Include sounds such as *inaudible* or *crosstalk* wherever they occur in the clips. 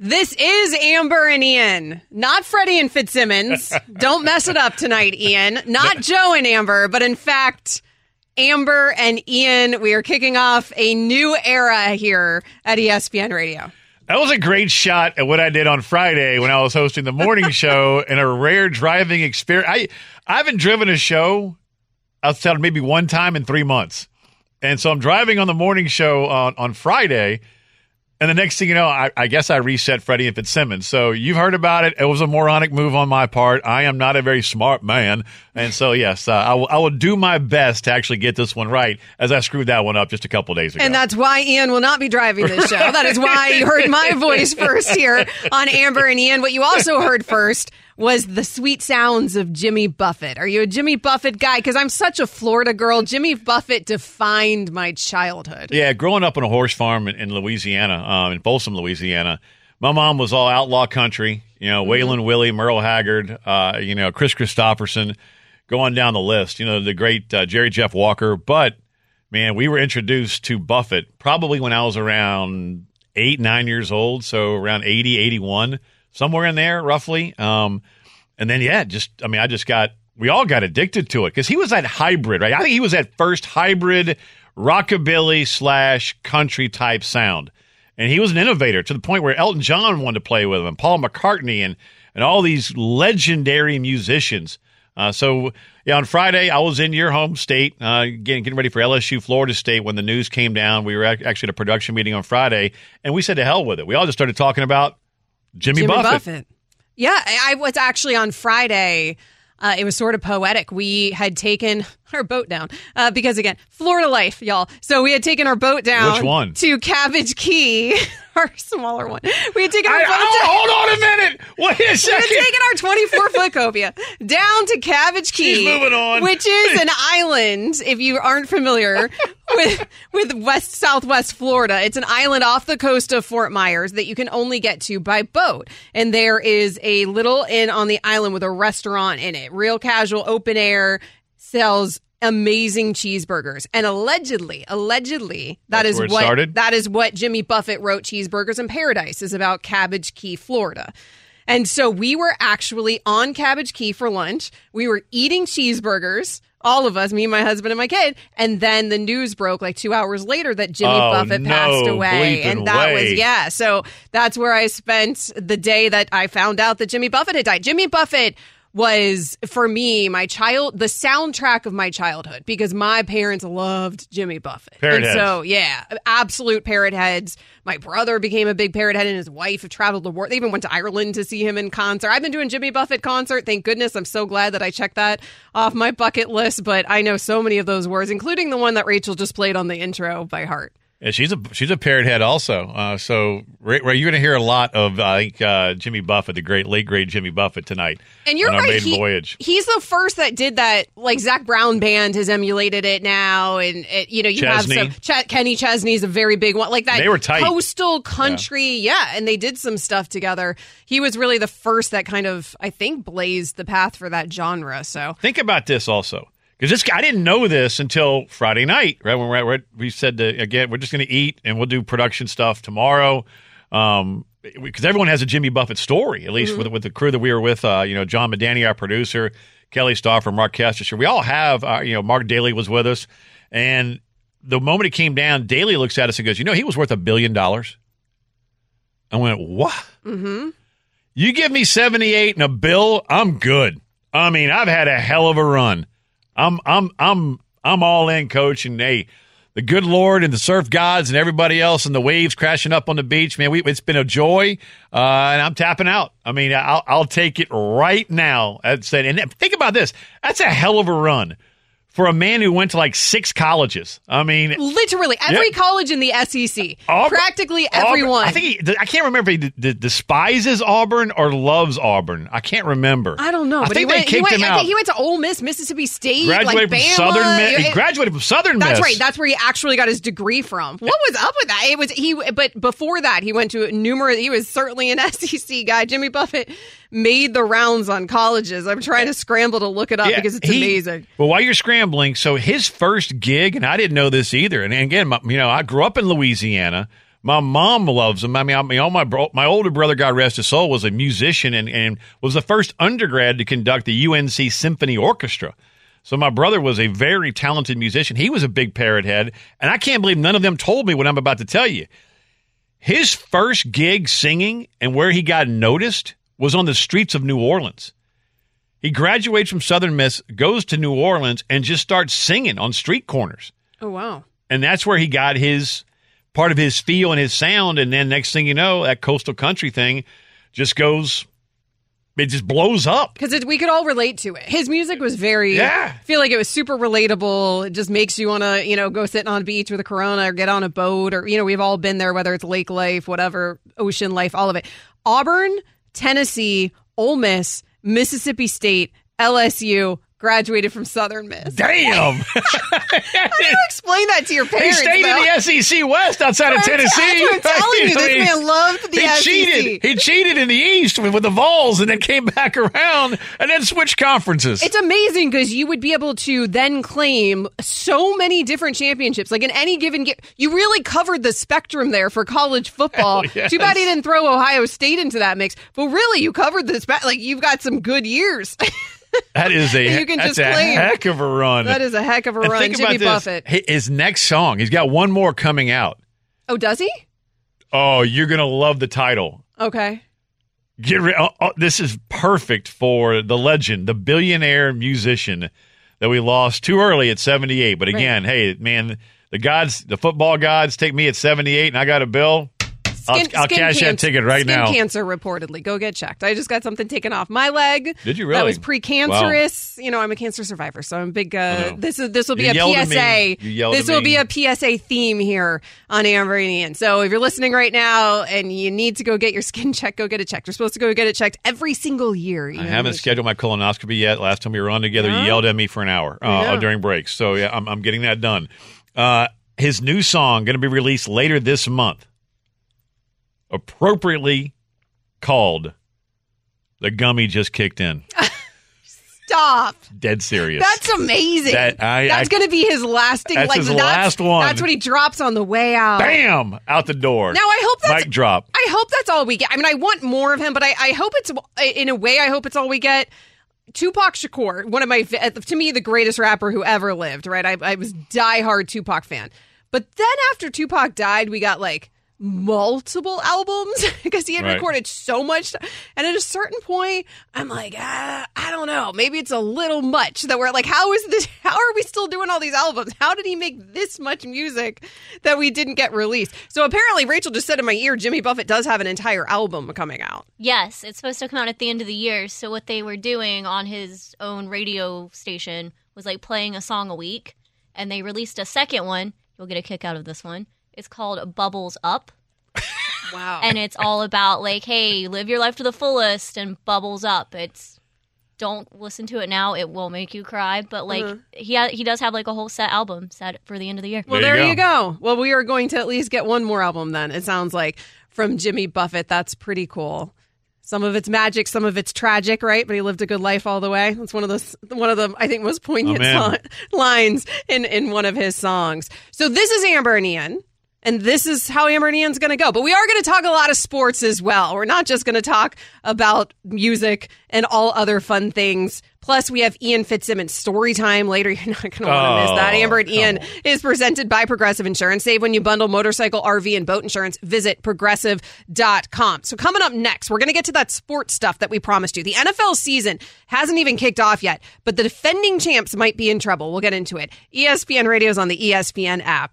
This is Amber and Ian, not Freddie and Fitzsimmons. *laughs* Don't mess it up tonight, Ian. Not Joe and Amber, but in fact, Amber and Ian. We are kicking off a new era here at ESPN Radio. That was a great shot at what I did on Friday when I was hosting the morning *laughs* show in a rare driving experience. I I haven't driven a show outside of maybe one time in three months, and so I'm driving on the morning show on on Friday and the next thing you know, I, I, guess I reset Freddie and Fitzsimmons. So you've heard about it. It was a moronic move on my part. I am not a very smart man. And so, yes, uh, I, will, I will do my best to actually get this one right as I screwed that one up just a couple days ago. And that's why Ian will not be driving this show. that is why you heard my *laughs* voice first here on Amber and Ian. What you also heard first was the sweet sounds of Jimmy Buffett. Are you a Jimmy Buffett guy? Because I'm such a Florida girl. Jimmy Buffett defined my childhood. Yeah, growing up on a horse farm in, in Louisiana, um, in Folsom, Louisiana, my mom was all outlaw country. You know, mm-hmm. Waylon Willie, Merle Haggard, uh, you know, Kris Kristofferson, going down the list. You know, the great uh, Jerry Jeff Walker. But man, we were introduced to Buffett probably when I was around eight, nine years old. So around 80, 81 somewhere in there, roughly. Um, and then, yeah, just, I mean, I just got, we all got addicted to it because he was that hybrid, right? I think he was that first hybrid rockabilly slash country type sound. And he was an innovator to the point where Elton John wanted to play with him, Paul McCartney, and, and all these legendary musicians. Uh, so, yeah, on Friday, I was in your home state, uh, getting, getting ready for LSU Florida State when the news came down. We were actually at a production meeting on Friday, and we said to hell with it. We all just started talking about Jimmy, Jimmy Buffett. Buffett. Yeah, I was actually on Friday. Uh, it was sort of poetic. We had taken *laughs* our boat down uh, because, again, Florida life, y'all. So we had taken our boat down. Which one? To Cabbage Key, *laughs* our *laughs* smaller one. We had taken our I, oh. Hold on a minute. Wait a second. We had taken our 24 foot cobia down to Cabbage Key. She's moving on. Which is an *laughs* island, if you aren't familiar with with West Southwest Florida. It's an island off the coast of Fort Myers that you can only get to by boat. And there is a little inn on the island with a restaurant in it. Real casual, open air, sells amazing cheeseburgers. And allegedly, allegedly, that That's is what started? that is what Jimmy Buffett wrote Cheeseburgers in Paradise is about Cabbage Key, Florida. And so we were actually on Cabbage Key for lunch. We were eating cheeseburgers all of us, me, my husband, and my kid. And then the news broke like two hours later that Jimmy oh, Buffett no, passed away. And that way. was, yeah. So that's where I spent the day that I found out that Jimmy Buffett had died. Jimmy Buffett was for me my child the soundtrack of my childhood because my parents loved Jimmy Buffett. Parrot and heads. so yeah, absolute parrot heads. My brother became a big parrot head and his wife have traveled the world. They even went to Ireland to see him in concert. I've been doing Jimmy Buffett concert. Thank goodness. I'm so glad that I checked that off my bucket list, but I know so many of those words including the one that Rachel just played on the intro by heart. Yeah, she's a she's a parrot head also. Uh, so Ray, Ray, you're going to hear a lot of I think uh, Jimmy Buffett, the great late great Jimmy Buffett tonight. And you're right. He, voyage. He's the first that did that. Like Zac Brown Band has emulated it now, and it, you know you Chesney. have some Ch- Kenny Chesney's a very big one. Like that. They were tight. Coastal country, yeah. and they did some stuff together. He was really the first that kind of I think blazed the path for that genre. So Think about this also. Because this guy, I didn't know this until Friday night, right? When we're, we said to, again, we're just going to eat and we'll do production stuff tomorrow. Um, because everyone has a Jimmy Buffett story, at least Mm-hmm. with, with the crew that we were with. Uh, you know, John Medani, our producer, Kelly Stoffer, Mark Kester. We all have. Uh, you know, Mark Daly was with us, and the moment it came down, Daly looks at us and goes, "You know, he was worth a billion dollars." I went, "What? mm-hmm. You give me seventy eight and a bill, I'm good. I mean, I've had a hell of a run. I'm I'm I'm I'm all in, coach, and hey." The good Lord and the surf gods and everybody else and the waves crashing up on the beach, man. We, it's been a joy, uh, and I'm tapping out. I mean, I'll, I'll take it right now. I'd say, and think about this: that's a hell of a run for a man who went to like six colleges. I mean, Literally every Yeah. college in the SEC, Auburn- practically Auburn- everyone. I think he, I can't remember if he d- d- despises Auburn or loves Auburn. I can't remember. I don't know, I but think he they went. Kicked went him I out. think he went to Ole Miss, Mississippi State, graduated like from Bama. Southern Miss. He graduated from Southern That's Miss. right. That's where he actually got his degree from. What was up with that? It was he, but before that, he went to numerous. He was certainly an *laughs* SEC guy. Jimmy Buffett made the rounds on colleges. I'm trying to scramble to look it up Yeah, because it's he- amazing. Well, while you're scrambling, so his first gig, and I didn't know this either. And again, my, you know, I grew up in Louisiana. My mom loves him. I mean, I mean, all my bro- my older brother, God rest his soul, was a musician and, and was the first undergrad to conduct the UNC Symphony Orchestra. So my brother was a very talented musician. He was a big parrot head, and I can't believe none of them told me what I'm about to tell you. His first gig singing and where he got noticed was on the streets of New Orleans. He graduates from Southern Miss, goes to New Orleans, and just starts singing on street corners. Oh wow. And that's where he got his part of his feel and his sound. And then next thing you know, that coastal country thing just goes, it just blows up. Because we could all relate to it. His music was very, Yeah. I feel like it was super relatable. It just makes you want to, you know, go sitting on a beach with a Corona or get on a boat or, you know, we've all been there, whether it's lake life, whatever, ocean life, all of it. Auburn, Tennessee, Ole Miss, Mississippi State, LSU, graduated from Southern Miss. Damn. *laughs* How do you explain that to your parents? he stayed though? in the SEC West outside of Tennessee. I'm telling you. This *laughs* man loved the he SEC. cheated. He cheated in the East with, with the Vols and then came back around and then switched conferences. It's amazing because you would be able to then claim so many different championships. Like in any given game, you really covered the spectrum there for college football. *laughs* Oh, yes. Too bad he didn't throw Ohio State into that mix. But really, you covered the spe- like you've got some good years. That is a *laughs* You can just a heck of a run. that is a heck of a And run, think Jimmy about this. Buffett. His next song, he's got one more coming out. Oh, does he? Oh, you're gonna love the title. Okay. Get ri- oh, oh, this is perfect for the legend, the billionaire musician that we lost too early at 78. But again, hey, man, the gods, the football gods, take me at 78, and I got a bill. I'll, Skin- I'll skin cash that ticket right skin now. cancer reportedly. Go get checked. I just got something taken off my leg. Did you really? That was precancerous. You know, I'm a cancer survivor, so I'm a big. Uh, know. this is this will be You a PSA. You This at will be a PSA theme here on Amber and Ian. So if you're listening right now and you need to go get your skin *laughs* checked, go get it checked. You're supposed to go get it checked every single year. I haven't scheduled my colonoscopy yet. Last time we were on together, Yeah. you yelled at me for an hour uh, know. during breaks. So yeah, I'm, I'm getting that done. Uh, his new song going to be released later this month, appropriately called "The Gummy Just Kicked In." *laughs* Stop. Dead serious. That's amazing. That- I- that's going to be his lasting. That's like his that's, last one. That's what he drops on the way out. bam out the door. Now I hope that's mic drop. I hope that's all we get. I mean, I want more of him, but I, I hope it's in a way. I hope it's all we get. Tupac Shakur, one of my to me the greatest rapper who ever lived. Right, I, I was diehard Tupac fan, but then after Tupac died, we got like multiple albums *laughs* because he had Right. recorded so much. And at a certain point, I'm like, ah, I don't know, maybe it's a little much. That we're like, how is this? How are we still doing all these albums? How did he make this much music that we didn't get released? So apparently, Rachel just said in my ear, Jimmy Buffett does have an entire album coming out. Yes, it's supposed to come out at the end of the year. So what they were doing on his own radio station was like playing a song a week, and they released a second one. You'll get a kick out of this one. It's called Bubbles Up, *laughs* Wow. and it's all about like, hey, live your life to the fullest and bubbles up. It's don't listen to it now; it will make you cry. But like, uh-huh. he ha- he does have like a whole set album set for the end of the year. Well, There there, you you go. Well, we are going to at least get one more album then. It sounds like from Jimmy Buffett. That's pretty cool. Some of it's magic, some of it's tragic, right? But he lived a good life all the way. That's one of those, one of the I think most poignant Amen. *laughs* song, lines in in one of his songs. So this is Amber and Ian. And this is how Amber and Ian's going to go. But we are going to talk a lot of sports as well. We're not just going to talk about music and all other fun things. Plus, we have Ian Fitzsimmons story time later. *laughs* You're not going to want to miss that. Oh, Amber and Ian is presented by Progressive Insurance. Save when you bundle motorcycle, RV, and boat insurance. Visit progressive.com. So, coming up next, we're going to get to that sports stuff that we promised you. The NFL season hasn't even kicked off yet, but the defending champs might be in trouble. We'll get into it. ESPN Radio is on the ESPN app.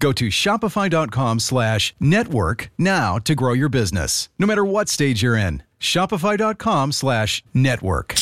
Go to shopify.com slash network now to grow your business, no matter what stage you're in. Shopify.com slash network.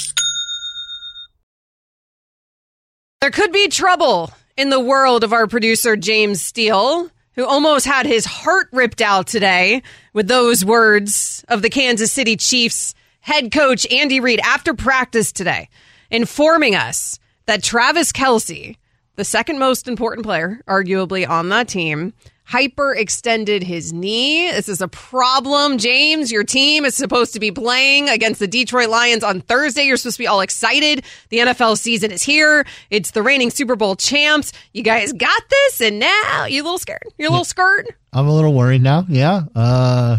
There could be trouble in the world of our producer, James Steele, who almost had his heart ripped out today with those words of the Kansas City Chiefs head coach, Andy Reid, after practice today, informing us that Travis Kelce, the second most important player, arguably, on that team, hyperextended his knee. This is a problem. James, your team is supposed to be playing against the Detroit Lions on Thursday. You're supposed to be all excited. The NFL season is here. It's the reigning Super Bowl champs. You guys got this, and now you're a little scared. You're a little scared. I'm a little worried now. Yeah. Uh,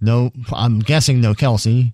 no, I'm guessing no Kelce.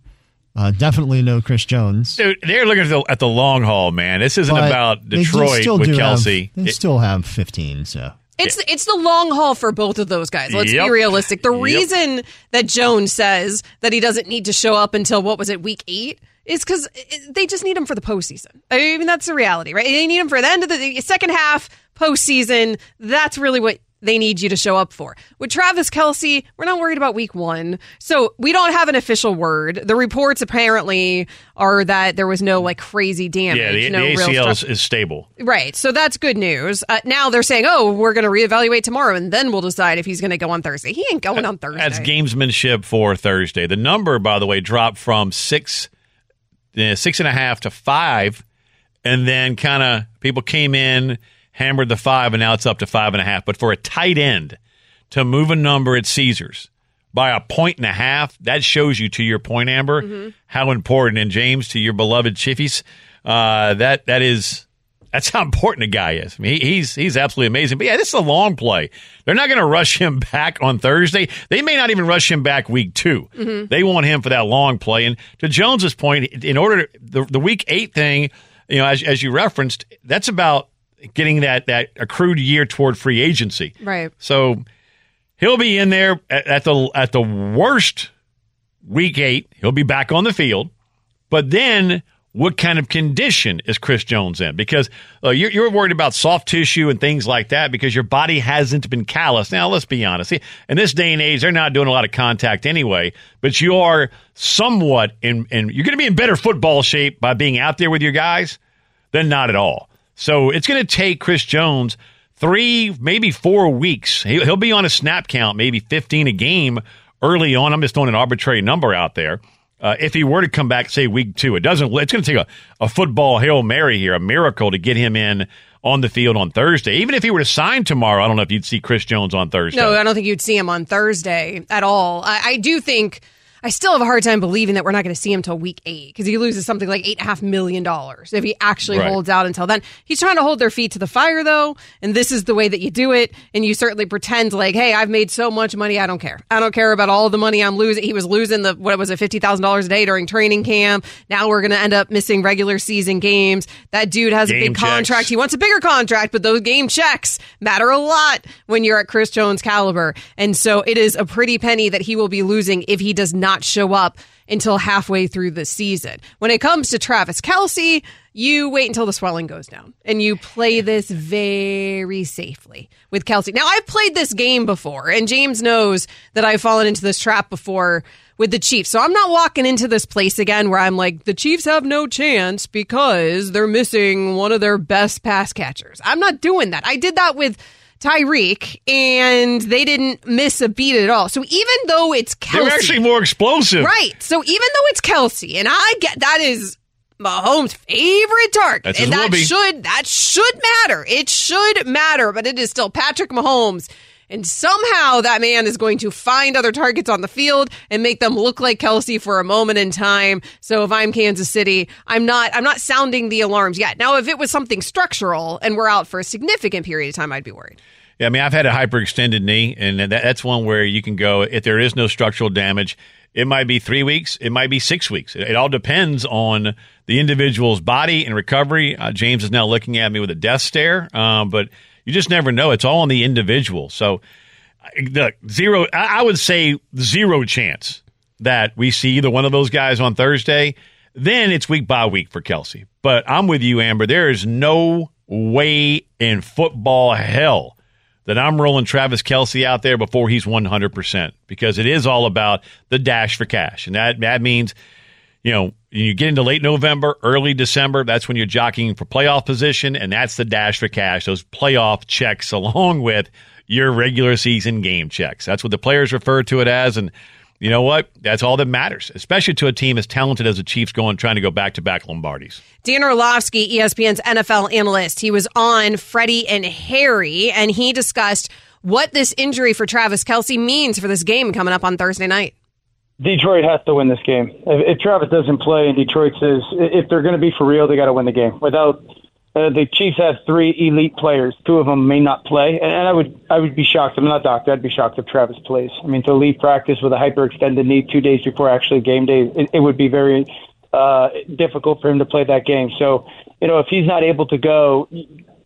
Uh, definitely no Chris Jones. Dude, they're looking at the, at the long haul, man. This isn't But about Detroit still with Kelce. Have, they It- still have 15, so. It's it's the long haul for both of those guys. Let's Yep. be realistic. The Yep. reason that Jones says that he doesn't need to show up until what was it, week eight, is because they just need him for the postseason. I mean, that's the reality, right? They need him for the end of the second half postseason. That's really what they need you to show up for. With Travis Kelce, we're not worried about week one. So we don't have an official word. The reports apparently are that there was no like crazy damage. yeah, the, no the ACL is, is stable. Right. So that's good news. Uh, now they're saying, oh, we're going to reevaluate tomorrow and then we'll decide if he's going to go on Thursday. He ain't going on Thursday. That's gamesmanship for Thursday. The number, by the way, dropped from six, uh, six and a half to five, and then kind of people came in, hammered the five, and now it's up to five and a half. But for a tight end to move a number at Caesars by a point and a half, that shows you, to your point, Amber, how important. And James, to your beloved Chiffies, uh, that that is that's how important a guy is. I mean, he, he's he's absolutely amazing. But yeah, this is a long play. They're not going to rush him back on Thursday. They may not even rush him back week 2 They want him for that long play. And to Jones's point, in order to, the the week eight thing, you know, as as you referenced, that's about getting that that accrued year toward free agency. right. So he'll be in there at, at the at the worst week eight. He'll be back on the field, but then what kind of condition is Chris Jones in? Because uh, you're, you're worried about soft tissue and things like that because your body hasn't been calloused. Now, let's be honest. See, In this day and age, they're not doing a lot of contact anyway, but you are somewhat in, in you're going to be in better football shape by being out there with your guys than not at all. So it's going to take Chris Jones three, maybe four weeks. He- He'll be on a snap count, maybe 15 a game early on. I'm just throwing an arbitrary number out there. Uh, if he were to come back, say week two, it doesn't. It's going to take a, a football hail mary here, a miracle to get him in on the field on Thursday. Even if he were to sign tomorrow, I don't know if you'd see Chris Jones on Thursday. No, I don't think you'd see him on Thursday at all. I, I do think. I still have a hard time believing that we're not going to see him till week eight because he loses something like eight and a half million dollars if he actually Right. holds out until then. He's trying to hold their feet to the fire though, and this is the way that you do it. And you certainly pretend like, hey, I've made so much money, I don't care. I don't care about all the money I'm losing. He was losing the what was it, fifty thousand dollars a day during training camp. Now we're going to end up missing regular season games. That dude has a Game big contract. He wants a bigger contract, but those game checks matter a lot when you're at Chris Jones caliber. And so it is a pretty penny that he will be losing if he does not show up until halfway through the season. When it comes to Travis Kelce, you wait until the swelling goes down and you play this very safely with Kelce. Now, I've played this game before, and James knows that I've fallen into this trap before with the Chiefs. So I'm not walking into this place again where I'm like, the Chiefs have no chance because they're missing one of their best pass catchers. I'm not doing that. I did that with Tyreek, and they didn't miss a beat at all. So even though it's Kelce, they're actually more explosive. Right. So even though it's Kelce, and I get that is Mahomes' favorite target, That's and that should that should matter. It should matter, but it is still Patrick Mahomes. And somehow that man is going to find other targets on the field and make them look like Kelce for a moment in time. So if I'm Kansas City, I'm not I'm not sounding the alarms yet. Now if it was something structural and we're out for a significant period of time, I'd be worried. Yeah, I mean, I've had a hyperextended knee, and that, that's one where you can go if there is no structural damage. It might be three weeks, it might be six weeks. It, it all depends on the individual's body and recovery. Uh, James is now looking at me with a death stare, um, but you just never know. It's all on the individual. So, look, zero. I, I would say zero chance that we see either one of those guys on Thursday. Then it's week by week for Kelce. But I'm with you, Amber. There is no way in football hell that I'm rolling Travis Kelce out there before he's 100% because it is all about the dash for cash. And that, that means, you know, you get into late November, early December, that's when you're jockeying for playoff position, and that's the dash for cash, those playoff checks along with your regular season game checks. That's what the players refer to it as. And you know what? That's all that matters, especially to a team as talented as the Chiefs going, trying to go back to back Lombardies. Dan Orlovsky, ESPN's NFL analyst, he was on Freddie and Harry, and he discussed what this injury for Travis Kelce means for this game coming up on Thursday night. Detroit has to win this game. If, if Travis doesn't play and Detroit says if they're going to be for real, they got to win the game. Without uh, the Chiefs have three elite players. Two of them may not play, and I would I would be shocked. I'm not doctor. I'd be shocked if Travis plays. I mean, to leave practice with a hyperextended knee two days before actually game day, it, it would be very uh, difficult for him to play that game. So, you know, if he's not able to go,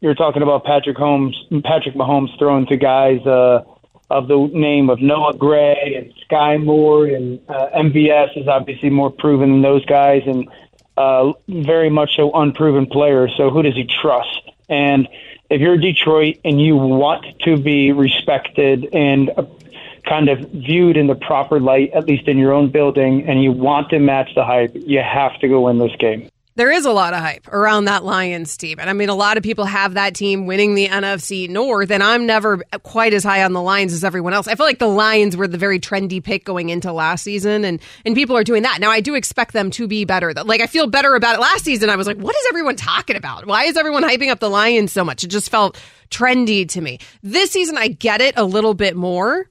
you're talking about Patrick Holmes, Patrick Mahomes throwing to guys. Uh, of the name of Noah Gray and Skyy Moore and uh, MVS is obviously more proven than those guys and uh, very much so unproven player. So who does he trust? And if you're Detroit and you want to be respected and uh, kind of viewed in the proper light, at least in your own building, and you want to match the hype, you have to go win this game. There is a lot of hype around that Lions team. And I mean, a lot of people have that team winning the NFC North, and I'm never quite as high on the Lions as everyone else. I feel like the Lions were the very trendy pick going into last season, and, and people are doing that. Now, I do expect them to be better. Like, I feel better about it. Last season, I was like, what is everyone talking about? Why is everyone hyping up the Lions so much? It just felt trendy to me. This season, I get it a little bit more.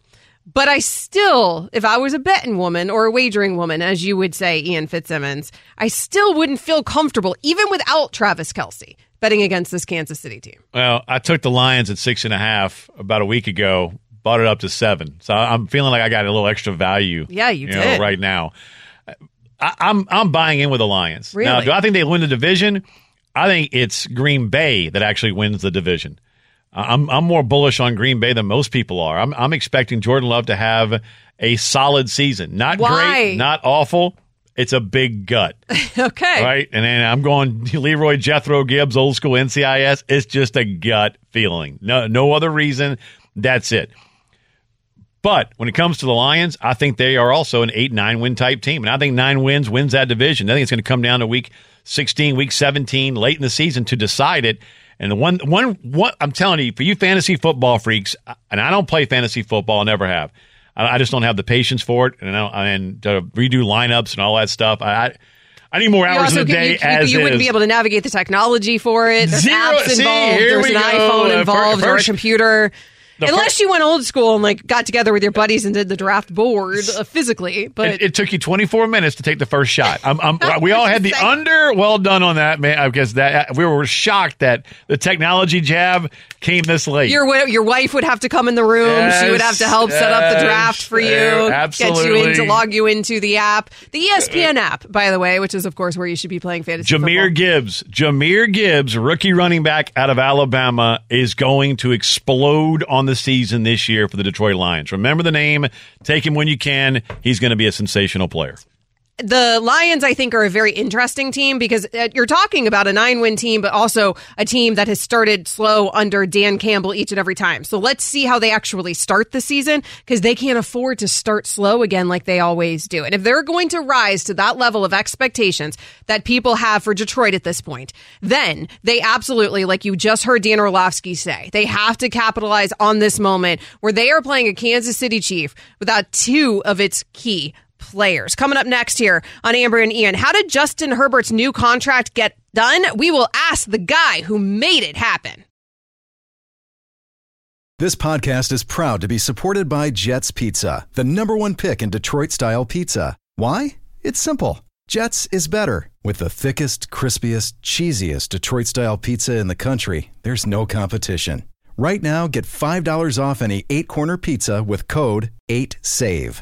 But I still, if I was a betting woman or a wagering woman, as you would say, Ian Fitzsimmons, I still wouldn't feel comfortable, even without Travis Kelce, betting against this Kansas City team. Well, I took the Lions at six and a half about a week ago, bought it up to seven. So I'm feeling like I got a little extra value. Yeah, you know, did. right now. I, I'm I'm buying in with the Lions. Now, do I think they win the division? I think it's Green Bay that actually wins the division. I'm I'm more bullish on Green Bay than most people are. I'm I'm expecting Jordan Love to have a solid season. Not Why? great, not awful. It's a big gut. *laughs* Okay. Right? And then I'm going Leroy Jethro Gibbs, old school NCIS. It's just a gut feeling. No, no other reason. That's it. But when it comes to the Lions, I think they are also an eight, nine win type team. And I think nine wins wins that division. I think it's going to come down to week 16, week 17, late in the season to decide it. And the one, one, one, I'm telling you, for you fantasy football freaks, and I don't play fantasy football, I never have. I, I just don't have the patience for it, and I don't, and to redo lineups and all that stuff. I, I, need more You hours in the could- day you, as you wouldn't be able to navigate the technology for it. There's Zero- apps see, involved. here There's an go. iPhone Uh, involved or a first- computer. The Unless you went old school and like got together with your buddies and did the draft board uh, physically, but It, it took you 24 minutes to take the first shot. I'm, I'm, *laughs* we all had the under. Well done on that, man. I guess that we were shocked that the technology jab came this late. your your wife would have to come in the room. she would have to help set up the draft for you, Yes, get you in to log you into the app, the ESPN app, by the way, which is of course where you should be playing fantasy. Jahmyr football. Gibbs, Jahmyr Gibbs, rookie running back out of Alabama, is going to explode on the season this year for the Detroit Lions. Remember the name. Take him when you can. He's going to be a sensational player. The Lions, I think, are a very interesting team because uh, you're talking about a nine win team, but also a team that has started slow under Dan Campbell each and every time. So let's see how they actually start the season because they can't afford to start slow again like they always do. And if they're going to rise to that level of expectations that people have for Detroit at this point, then they absolutely, like you just heard Dan Orlovsky say, they have to capitalize on this moment where they are playing a Kansas City Chief without two of its key players. Coming up next here on Amber and Ian, how did Justin Herbert's new contract get done? We will ask the guy who made it happen. This podcast is proud to be supported by Jets Pizza, the number one pick in Detroit style pizza. Why? It's simple. Jets is better. With the thickest, crispiest, cheesiest Detroit style pizza in the country, there's no competition. Right now, get $5 off any eight corner pizza with code 8SAVE.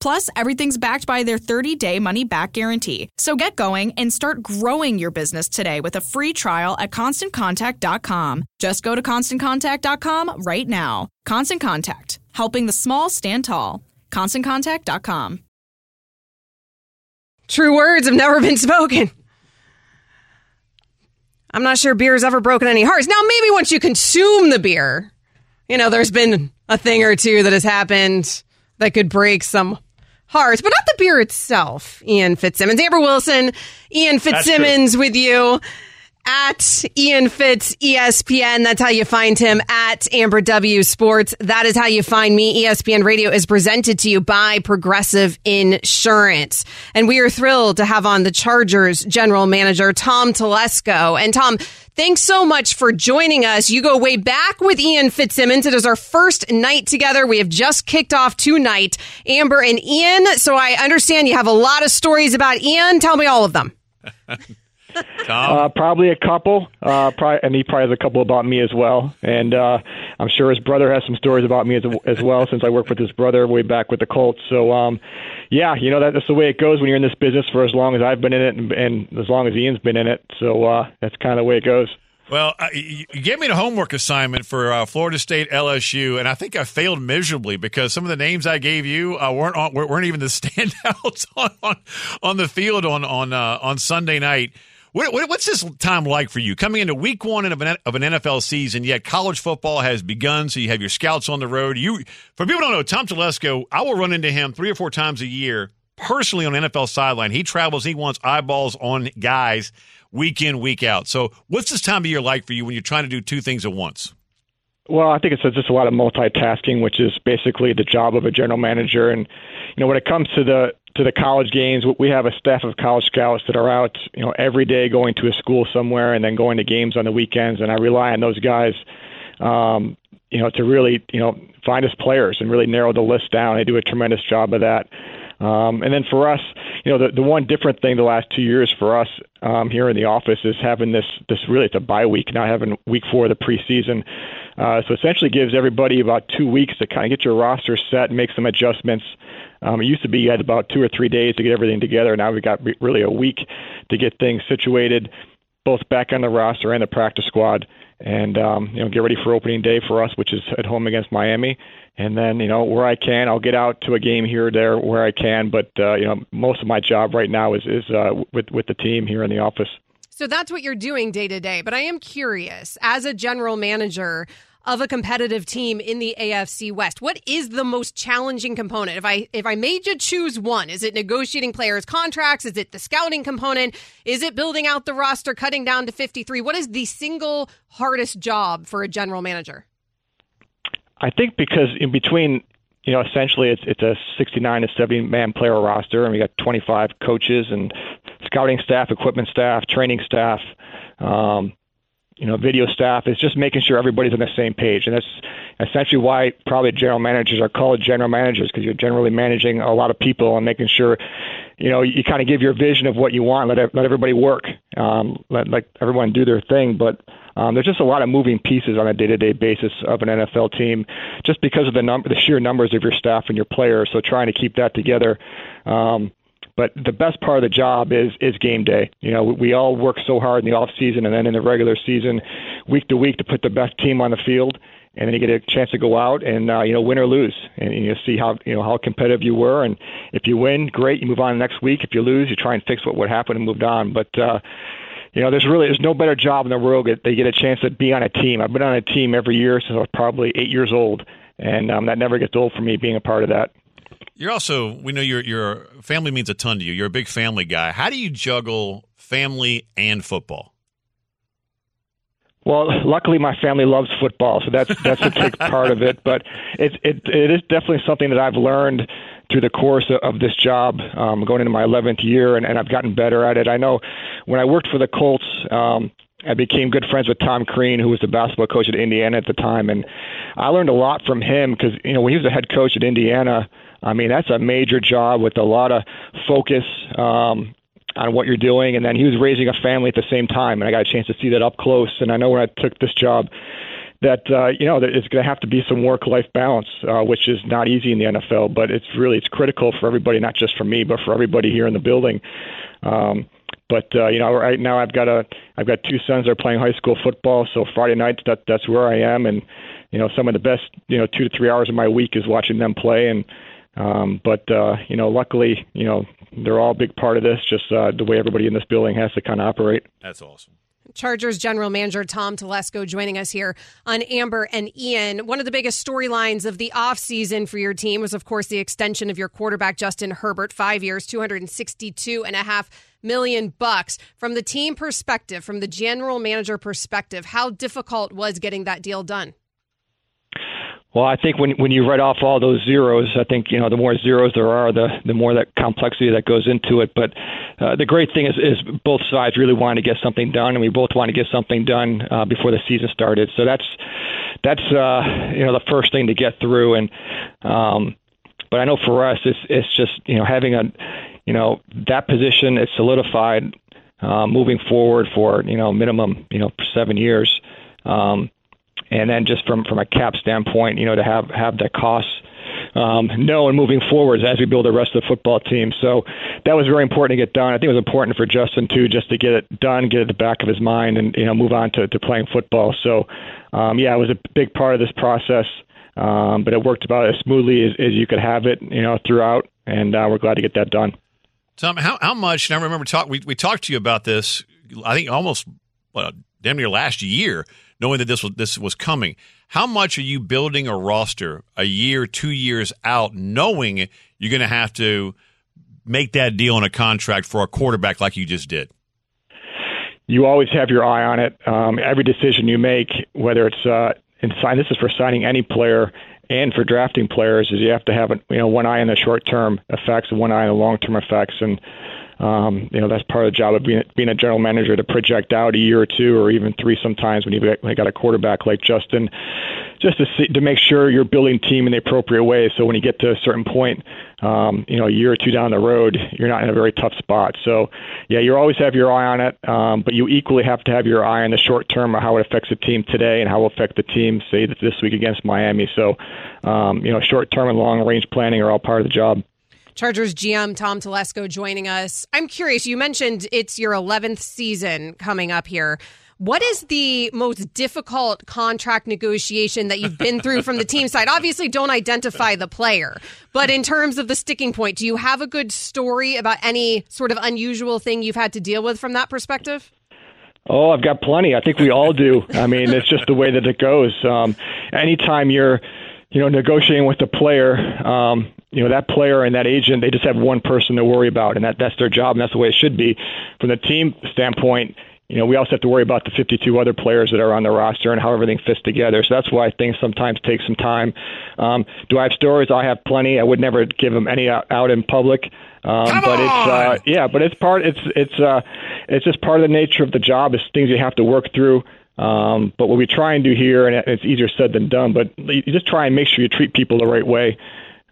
Plus, everything's backed by their 30 day money back guarantee. So get going and start growing your business today with a free trial at constantcontact.com. Just go to constantcontact.com right now. Constant Contact, helping the small stand tall. ConstantContact.com. True words have never been spoken. I'm not sure beer's ever broken any hearts. Now, maybe once you consume the beer, you know, there's been a thing or two that has happened that could break some hearts, but not the beer itself. Ian Fitzsimmons, Amber Wilson, Ian Fitzsimmons with you at Ian Fitz ESPN. That's how you find him at Amber W Sports. That is how you find me. ESPN Radio is presented to you by Progressive Insurance. And we are thrilled to have on the Chargers general manager, Tom Telesco. And Tom, thanks so much for joining us. You go way back with Ian Fitzsimmons. It is our first night together. We have just kicked off tonight, Amber and Ian. So I understand you have a lot of stories about Ian. Tell me all of them. *laughs* Tom? Uh, probably a couple, uh, probably, and he probably has a couple about me as well. And uh, I'm sure his brother has some stories about me as, as well, since I worked with his brother way back with the Colts. So, um, yeah, you know that, that's the way it goes when you're in this business for as long as I've been in it, and, and as long as Ian's been in it. So uh, that's kind of the way it goes. Well, uh, you you gave me the homework assignment for uh, Florida State LSU, and I think I failed miserably because some of the names I gave you uh, weren't on, weren't even the *laughs* standouts on on, on the field on on uh, on Sunday night. What, what, what's this time like for you coming into week one of an, of an NFL season? Yet college football has begun, so you have your scouts on the road. You, for people don't know, Tom Telesco, I will run into him three or four times a year personally on NFL sideline. He travels, he wants eyeballs on guys week in, week out. So, what's this time of year like for you when you're trying to do two things at once? Well, I think it's just a lot of multitasking, which is basically the job of a general manager. And you know, when it comes to the to the college games, we have a staff of college scouts that are out, you know, every day going to a school somewhere and then going to games on the weekends. And I rely on those guys, um, you know, to really, you know, find us players and really narrow the list down. They do a tremendous job of that. Um, and then for us, you know, the the one different thing the last two years for us um, here in the office is having this this really it's a bye week, not having week four of the preseason. Uh, so essentially gives everybody about two weeks to kind of get your roster set, and make some adjustments. Um, it used to be you had about two or three days to get everything together. Now we've got really a week to get things situated, both back on the roster and the practice squad, and um, you know get ready for opening day for us, which is at home against Miami. And then you know where I can, I'll get out to a game here or there where I can. But uh, you know most of my job right now is is uh, with with the team here in the office. So that's what you're doing day to day. But I am curious, as a general manager, of a competitive team in the AFC West. What is the most challenging component? If I if I made you choose one, is it negotiating players' contracts? Is it the scouting component? Is it building out the roster, cutting down to 53? What is the single hardest job for a general manager? I think because in between you know, essentially it's it's a 69 to 70 man player roster, and we got 25 coaches and scouting staff, equipment staff, training staff, um, you know, video staff is just making sure everybody's on the same page. And that's essentially why probably general managers are called general managers because you're generally managing a lot of people and making sure, you know, you kind of give your vision of what you want, let let everybody work, um, let let everyone do their thing. But um, there's just a lot of moving pieces on a day-to-day basis of an NFL team, just because of the number, the sheer numbers of your staff and your players. So trying to keep that together. Um, but the best part of the job is is game day. You know, we all work so hard in the off season and then in the regular season, week to week, to put the best team on the field, and then you get a chance to go out and uh, you know win or lose, and, and you see how you know how competitive you were, and if you win, great, you move on next week. If you lose, you try and fix what would happen and moved on. But uh, you know, there's really there's no better job in the world that they get a chance to be on a team. I've been on a team every year since I was probably eight years old, and um, that never gets old for me being a part of that. You're also, we know your your family means a ton to you. You're a big family guy. How do you juggle family and football? Well, luckily my family loves football, so that's that's a big *laughs* part of it. But it it it is definitely something that I've learned through the course of this job, um, going into my 11th year, and, and I've gotten better at it. I know when I worked for the Colts. Um, I became good friends with Tom Crean, who was the basketball coach at Indiana at the time, and I learned a lot from him because you know when he was the head coach at Indiana, I mean, that's a major job with a lot of focus um, on what you're doing. And then he was raising a family at the same time, and I got a chance to see that up close. And I know when I took this job, that uh, you know that it's going to have to be some work-life balance, uh, which is not easy in the NFL. But it's really it's critical for everybody, not just for me, but for everybody here in the building. Um, but uh, you know, right now I've got a I've got two sons that are playing high school football, so Friday nights that that's where I am, and you know, some of the best you know two to three hours of my week is watching them play and um, but uh, you know, luckily, you know, they're all a big part of this. Just uh, the way everybody in this building has to kind of operate. That's awesome. Chargers general manager Tom Telesco joining us here on Amber and Ian. One of the biggest storylines of the offseason for your team was, of course, the extension of your quarterback, Justin Herbert, five years, 262 and a half million bucks. From the team perspective, from the general manager perspective, how difficult was getting that deal done? Well, I think when when you write off all those zeros, I think you know the more zeros there are, the the more that complexity that goes into it. But uh, the great thing is, is both sides really want to get something done, and we both want to get something done uh, before the season started. So that's that's uh, you know the first thing to get through. And um, but I know for us, it's it's just you know having a you know that position it's solidified uh, moving forward for you know minimum you know seven years. Um, and then just from from a cap standpoint, you know, to have have the costs um, known moving forwards as we build the rest of the football team. So that was very important to get done. I think it was important for Justin too, just to get it done, get it at the back of his mind, and you know, move on to, to playing football. So um, yeah, it was a big part of this process. Um, but it worked about as smoothly as, as you could have it, you know, throughout, and uh, we're glad to get that done. Tom, how how much? And I remember talk we we talked to you about this. I think almost well, damn near last year knowing that this was this was coming. How much are you building a roster a year, two years out, knowing you're going to have to make that deal on a contract for a quarterback like you just did? You always have your eye on it. Um, every decision you make, whether it's uh, and sign this is for signing any player and for drafting players, is you have to have you know one eye on the short term effects and one eye on the long term effects and um, you know that's part of the job of being being a general manager to project out a year or two or even three sometimes when you've got a quarterback like Justin, just to see, to make sure you're building team in the appropriate way. So when you get to a certain point, um, you know, a year or two down the road, you're not in a very tough spot. So yeah, you always have your eye on it, um, but you equally have to have your eye on the short term of how it affects the team today and how it will affect the team say this week against Miami. So um, you know, short term and long range planning are all part of the job. Chargers GM Tom Telesco joining us. I'm curious, you mentioned it's your 11th season coming up here. What is the most difficult contract negotiation that you've been through from the team *laughs* side? Obviously, don't identify the player, but in terms of the sticking point, do you have a good story about any sort of unusual thing you've had to deal with from that perspective? Oh, I've got plenty. I think we all do. I mean, it's just the way that it goes. Um, anytime you're you know, negotiating with the player, um, you know, that player and that agent, they just have one person to worry about, and that that's their job, and that's the way it should be. From the team standpoint, you know, we also have to worry about the 52 other players that are on the roster and how everything fits together. So that's why things sometimes take some time. Um, do I have stories? I have plenty. I would never give them any out, out in public. Um, Come but on! it's uh, yeah, but it's part. It's it's uh, it's just part of the nature of the job. It's things you have to work through. Um, but what we try and do here, and it's easier said than done, but you just try and make sure you treat people the right way.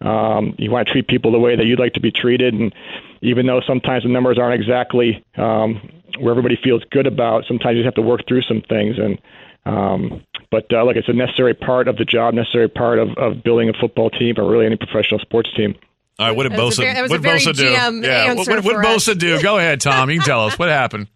Um, you want to treat people the way that you'd like to be treated, and even though sometimes the numbers aren't exactly um, where everybody feels good about, sometimes you have to work through some things. And um, but uh, look, it's a necessary part of the job, necessary part of, of building a football team or really any professional sports team. All right, what did That Bosa, very- what Bosa do? GM yeah, what, answer what, what Bosa do? Go ahead, Tom. You can tell us what happened.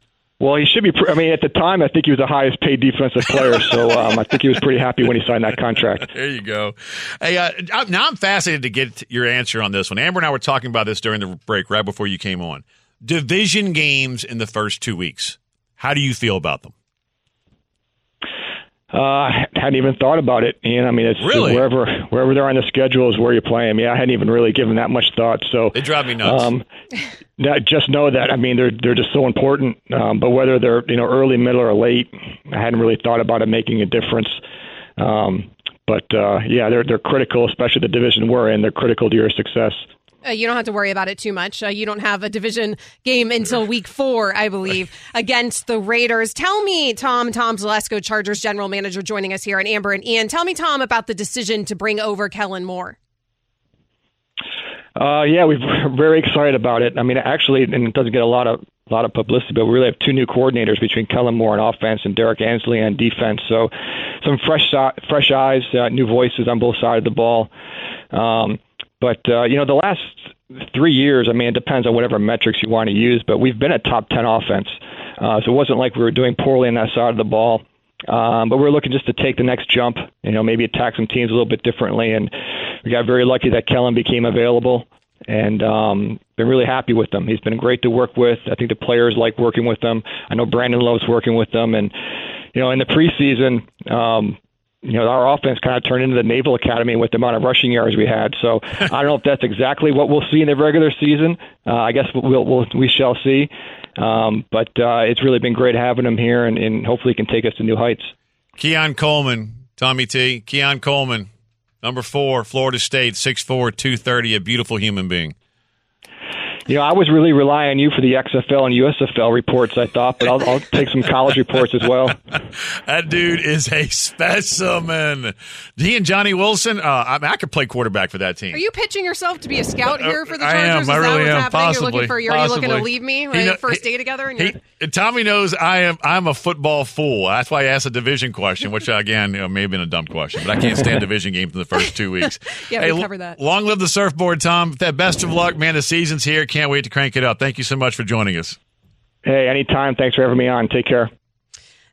Well, he should be. Pr- I mean, at the time, I think he was the highest paid defensive player, so *laughs* um, I think he was pretty happy when he signed that contract. *laughs* There you go. Hey, uh, now I'm fascinated to get your answer on this one. Amber and I were talking about this during the break, right before you came on. Division games in the first two weeks. How do you feel about them? Uh, I hadn't even thought about it. And I mean, it's Really? wherever wherever they're on the schedule is where you play them. Yeah, I hadn't even really given that much thought. So They drive me nuts. Um, just know that I mean they're they're just so important. Um, but whether they're you know early, middle, or late, I hadn't really thought about it making a difference. Um, but uh, yeah, they're they're critical, especially the division we're in. They're critical to your success. Uh, you don't have to worry about it too much. Uh, you don't have a division game until week four, I believe, *laughs* against the Raiders. Tell me, Tom, Tom Telesco, Chargers general manager, joining us here, and Amber and Ian. Tell me, Tom, about the decision to bring over Kellen Moore. Uh, yeah, *laughs* we're very excited about it. I mean, actually, and it doesn't get a lot of a lot of publicity, but we really have two new coordinators between Kellen Moore on offense and Derrick Ansley on defense. So, some fresh fresh eyes, uh, new voices on both sides of the ball. Um, but uh, you know, the last three years, I mean, it depends on whatever metrics you want to use, but we've been a top ten offense. Uh, so it wasn't like we were doing poorly on that side of the ball. Um, but we're looking just to take the next jump, you know, maybe attack some teams a little bit differently. And we got very lucky that Kellen became available and um, been really happy with him. He's been great to work with. I think the players like working with him. I know Brandon loves working with them. And, you know, in the preseason, um, you know, our offense kind of turned into the Naval Academy with the amount of rushing yards we had. So *laughs* I don't know if that's exactly what we'll see in the regular season. Uh, I guess we'll, we'll we shall see. Um, but uh, it's really been great having him here, and, and hopefully he can take us to new heights. Keon Coleman, Tommy T. Keon Coleman, number four, Florida State, 6'4", 230, a beautiful human being. You know, I was really relying on you for the XFL and USFL reports. I thought, but I'll, I'll take some college reports as well. *laughs* That dude is a specimen. He and Johnny Wilson, uh, I mean, I could play quarterback for that team. Are you pitching yourself to be a scout here for the Chargers? I Chargers? am. Is I really what's am. happening? Possibly. You're looking for. Are you looking to leave me? He Right? know- First he- day together, and He, you're- and Tommy knows I am. I'm a football fool. That's why I asked a division question, which again you know, may have been a dumb question, but I can't stand division games in the first two weeks. *laughs* Yeah, we Hey, covered that. Long live the surfboard, Tom. That best of luck, man. The season's here. Can't wait to crank it up. Thank you so much for joining us. Hey, anytime. Thanks for having me on. Take care.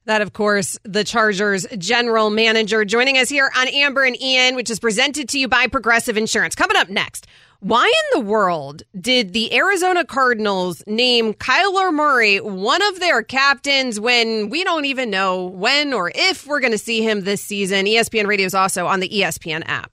That, of course, the Chargers general manager joining us here on Amber and Ian, which is presented to you by Progressive Insurance. Coming up next, why in the world did the Arizona Cardinals name Kyler Murray one of their captains when we don't even know when or if we're going to see him this season? ESPN Radio is also on the ESPN app.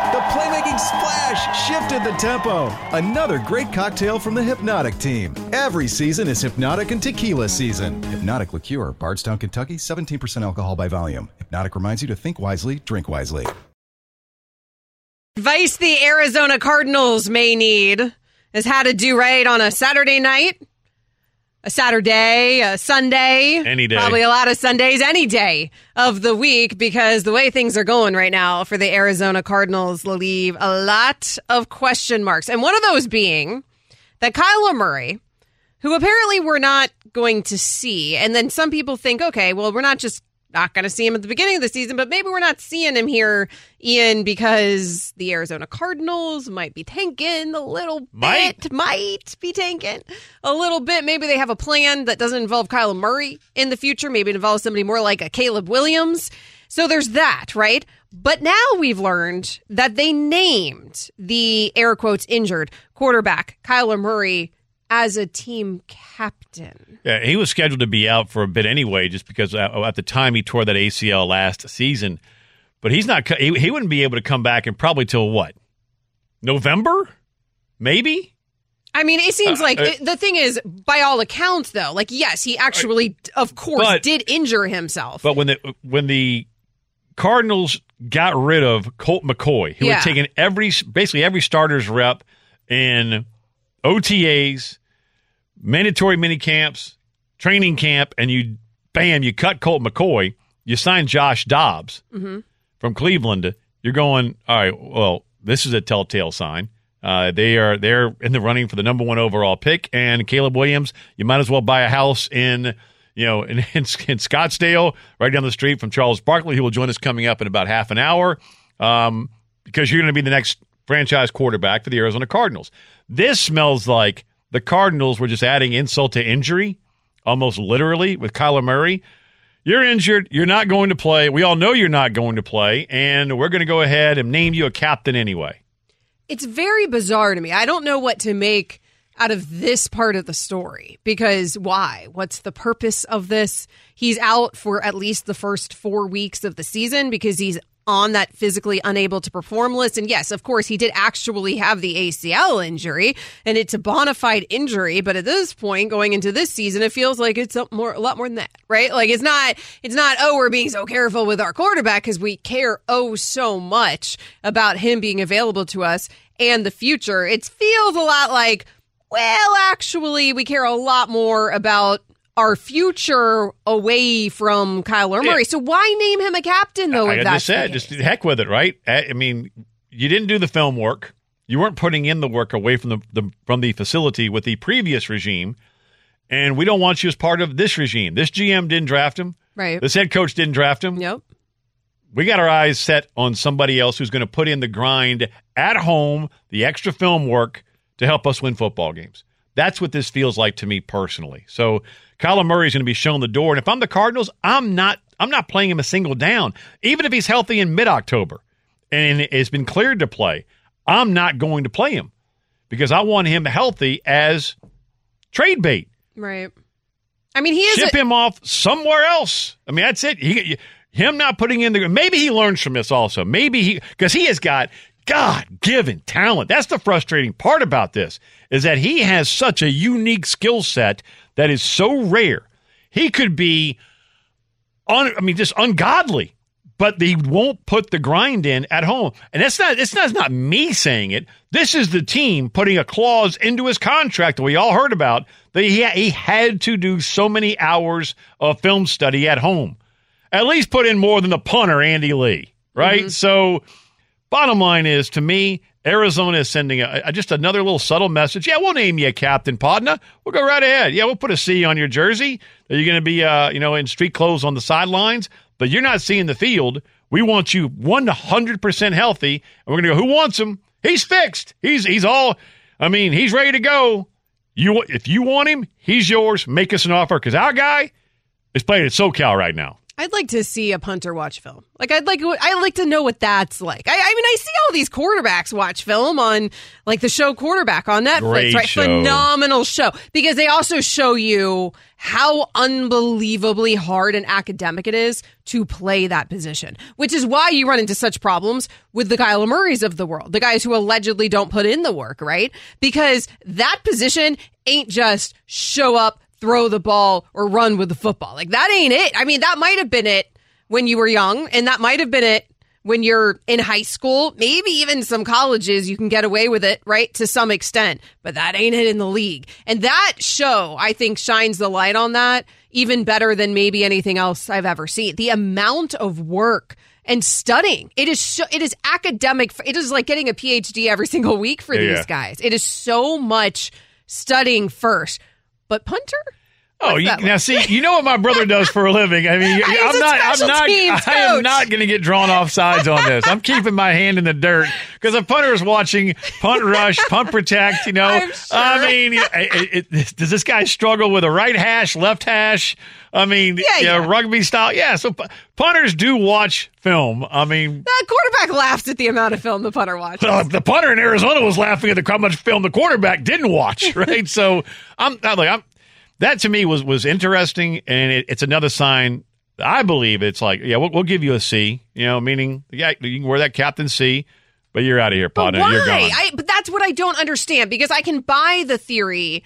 Splash shifted the tempo. Another great cocktail from the Hpnotiq team. Every season is Hpnotiq and Tequila season. Hpnotiq Liqueur, Bardstown, Kentucky, 17% alcohol by volume. Hpnotiq reminds you to think wisely, drink wisely. Advice the Arizona Cardinals may need is how to do right on a Saturday night, a Saturday, a Sunday, Any day. probably a lot of Sundays, any day of the week, because the way things are going right now for the Arizona Cardinals leave a lot of question marks. And one of those being that Kyler Murray, who apparently we're not going to see, and then some people think, okay, well, we're not just not going to see him at the beginning of the season, but maybe we're not seeing him here, Ian, because the Arizona Cardinals might be tanking a little Might. bit, might be tanking a little bit. Maybe they have a plan that doesn't involve Kyler Murray in the future. Maybe it involves somebody more like a Caleb Williams. So there's that, right? But now we've learned that they named the air quotes injured quarterback Kyler Murray as a team captain. Yeah, he was scheduled to be out for a bit anyway, just because at at the time he tore that ACL last season. But he's not. He, he wouldn't be able to come back and probably till what? November, maybe. I mean, it seems Uh, like uh, it- the thing is, by all accounts, though, like yes, he actually, of course, But- did injure himself. But when the when the Cardinals got rid of Colt McCoy, who Yeah. had taken every basically every starter's rep in OTAs, mandatory mini camps, training camp, and you bam, you cut Colt McCoy, you sign Josh Dobbs from Cleveland. You're going, all right. Well, this is a telltale sign. Uh, they are they're in the running for the number one overall pick, and Caleb Williams. You might as well buy a house in you know in, *laughs* in, in Scottsdale, right down the street from Charles Barkley, who will join us coming up in about half an hour, um, because you're going to be the next franchise quarterback for the Arizona Cardinals. This smells like the Cardinals were just adding insult to injury, almost literally with Kyler Murray. You're injured. You're not going to play. We all know you're not going to play, and we're going to go ahead and name you a captain anyway. it's very bizarre to me. I don't know what to make out of this part of the story because why? What's the purpose of this? He's out for at least the first four weeks of the season because he's on that physically unable to perform list. And yes, of course, he did actually have the ACL injury and it's a bona fide injury. But at this point, going into this season, it feels like it's a, more, a lot more than that, right? Like it's not, it's not, oh, we're being so careful with our quarterback because we care oh so much about him being available to us and the future. It feels a lot like, well, actually, we care a lot more about our future away from Kyler Murray. So why name him a captain though? I if just said, just heck with it, right? I I mean, you didn't do the film work. You weren't putting in the work away from the, the from the facility with the previous regime, and we don't want you as part of this regime. This GM didn't draft him. right. This head coach didn't draft him. Yep. We got our eyes set on somebody else who's going to put in the grind at home, the extra film work to help us win football games. That's what this feels like to me personally. So Kyler Murray is going to be shown the door, and if I'm the Cardinals, I'm not. I'm not playing him a single down, even if he's healthy in mid-October and has been cleared to play. I'm not going to play him because I want him healthy as trade bait. Right. I mean, he is. Ship a- him off somewhere else. I mean, that's it. He, him not putting in the maybe he learns from this also. Maybe he because he has got God given talent. That's the frustrating part about this is that he has such a unique skill set that is so rare. He could be, un, I mean, just ungodly, but he won't put the grind in at home. And that's not it's not, it's not me saying it. This is the team putting a clause into his contract that we all heard about that he he had to do so many hours of film study at home. At least put in more than the punter Andy Lee, right? Mm-hmm. So bottom line is to me Arizona is sending a, a, just another little subtle message. Yeah, we'll name you captain, Podna. We'll go right ahead. Yeah, we'll put a C on your jersey. Are You're going to be, uh, you know, in street clothes on the sidelines, but you're not seeing the field. We want you 100% healthy, and we're going to go. Who wants him? He's fixed. He's he's all. I mean, he's ready to go. You, if you want him, he's yours. Make us an offer because our guy is playing at SoCal right now. I'd like to see a punter watch film. Like I'd like I like to know what that's like. I, I mean, I see all these quarterbacks watch film on like the show Quarterback on Netflix, Great right? show. Phenomenal show because they also show you how unbelievably hard and academic it is to play that position, which is why you run into such problems with the Kyler Murrays of the world, the guys who allegedly don't put in the work, right? Because that position ain't just show up, throw the ball or run with the football. Like that ain't it. I mean, that might have been it when you were young, and that might have been it when you're in high school. Maybe even some colleges, you can get away with it, right? To some extent, but that ain't it in the league. And that show, I think, shines the light on that even better than maybe anything else I've ever seen. The amount of work and studying. It is so, it is academic. It is like getting a PhD every *laughs* single week for Yeah, these yeah. guys. It is so much studying first. But punter? Oh, you, now see, you know what my brother does for a living. I mean, *laughs* I'm not, I'm not, *laughs* I am not going to get drawn off sides on this. I'm keeping my hand in the dirt because a punter is watching punt rush, punt protect. You know, *laughs* sure. I mean, it, it, does this guy struggle with a right hash, left hash? I mean, Yeah, know, yeah. rugby style. Yeah, so pu- punters do watch film. I mean, The quarterback laughs at the amount of film the punter watched. uh, the punter in Arizona was laughing at the, how much film the quarterback didn't watch, right? so I'm, I'm like, I'm that to me was was interesting, and it, it's another sign. I believe it's like, yeah, we'll, we'll give you a C, you know, meaning yeah, you can wear that captain C, but you're out of here, But partner. You're why? I, but that's what I don't understand because I can buy the theory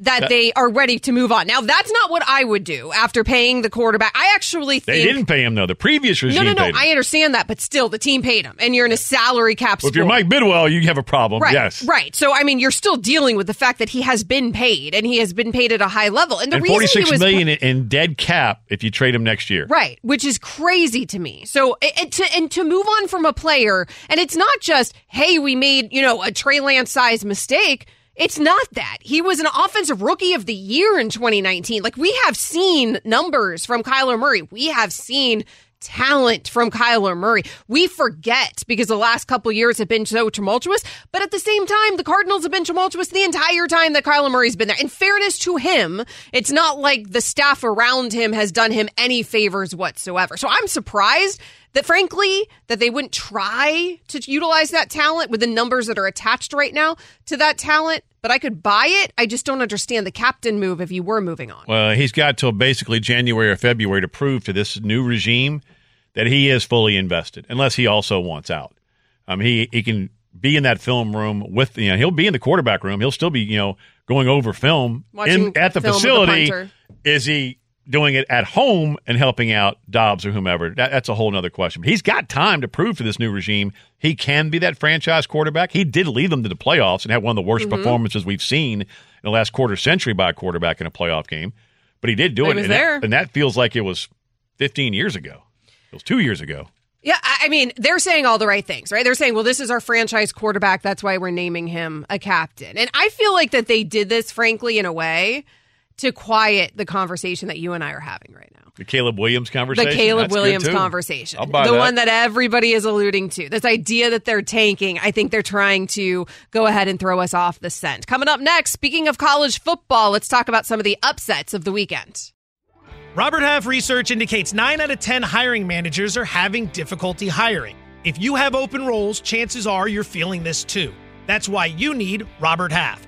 that they are ready to move on. Now, that's not what I would do after paying the quarterback. I actually they didn't pay him though. The previous regime no, no, no. paid him. I understand that, but still, the team paid him, and you're in a salary cap. Well, if you're. Mike Bidwill, you have a problem. Right, Yes, right. So, I mean, you're still dealing with the fact that he has been paid, and he has been paid at a high level. And the and reason forty he was million in in dead cap if you trade him next year. Right, which is crazy to me. So, and to, and to move on from a player, and it's not just, hey, we made, you know, a Trey Lance size mistake. It's not that. He was an offensive rookie of the year in 2019. Like, we have seen numbers from Kyler Murray. We have seen talent from Kyler Murray. We forget because the last couple years have been so tumultuous, but at the same time, the Cardinals have been tumultuous the entire time that Kyler Murray's been there. In fairness to him, it's not like the staff around him has done him any favors whatsoever. So I'm surprised that frankly that they wouldn't try to utilize that talent with the numbers that are attached right now to that talent, but I could buy it. I just don't understand the captain move if you were moving on. Well, he's got till basically January or February to prove to this new regime that he is fully invested, unless he also wants out. Um, he he can be in that film room with you know he'll be in the quarterback room. He'll still be you know going over film in, at the with the facility. is he doing it at home and helping out Dobbs or whomever? That, that's a whole other question. But he's got time to prove to this new regime he can be that franchise quarterback. He did lead them to the playoffs and had one of the worst Mm-hmm. performances we've seen in the last quarter century by a quarterback in a playoff game. But he did do it, and. That, and that feels like it was 15 years ago. It was two years ago. Yeah, I mean, they're saying all the right things, right? They're saying, well, this is our franchise quarterback. That's why we're naming him a captain. And I feel like that they did this, frankly, in a way to quiet the conversation that you and I are having right now. The Caleb Williams conversation. The. Caleb That's Williams conversation. I'll buy the that. one that everybody is alluding to. This idea that they're tanking. I think they're trying to go ahead and throw us off the scent. Coming up next, speaking of college football, let's talk about some of the upsets of the weekend. Robert Half research indicates 9 out of 10 hiring managers are having difficulty hiring. If you have open roles, chances are you're feeling this too. That's why you need Robert Half.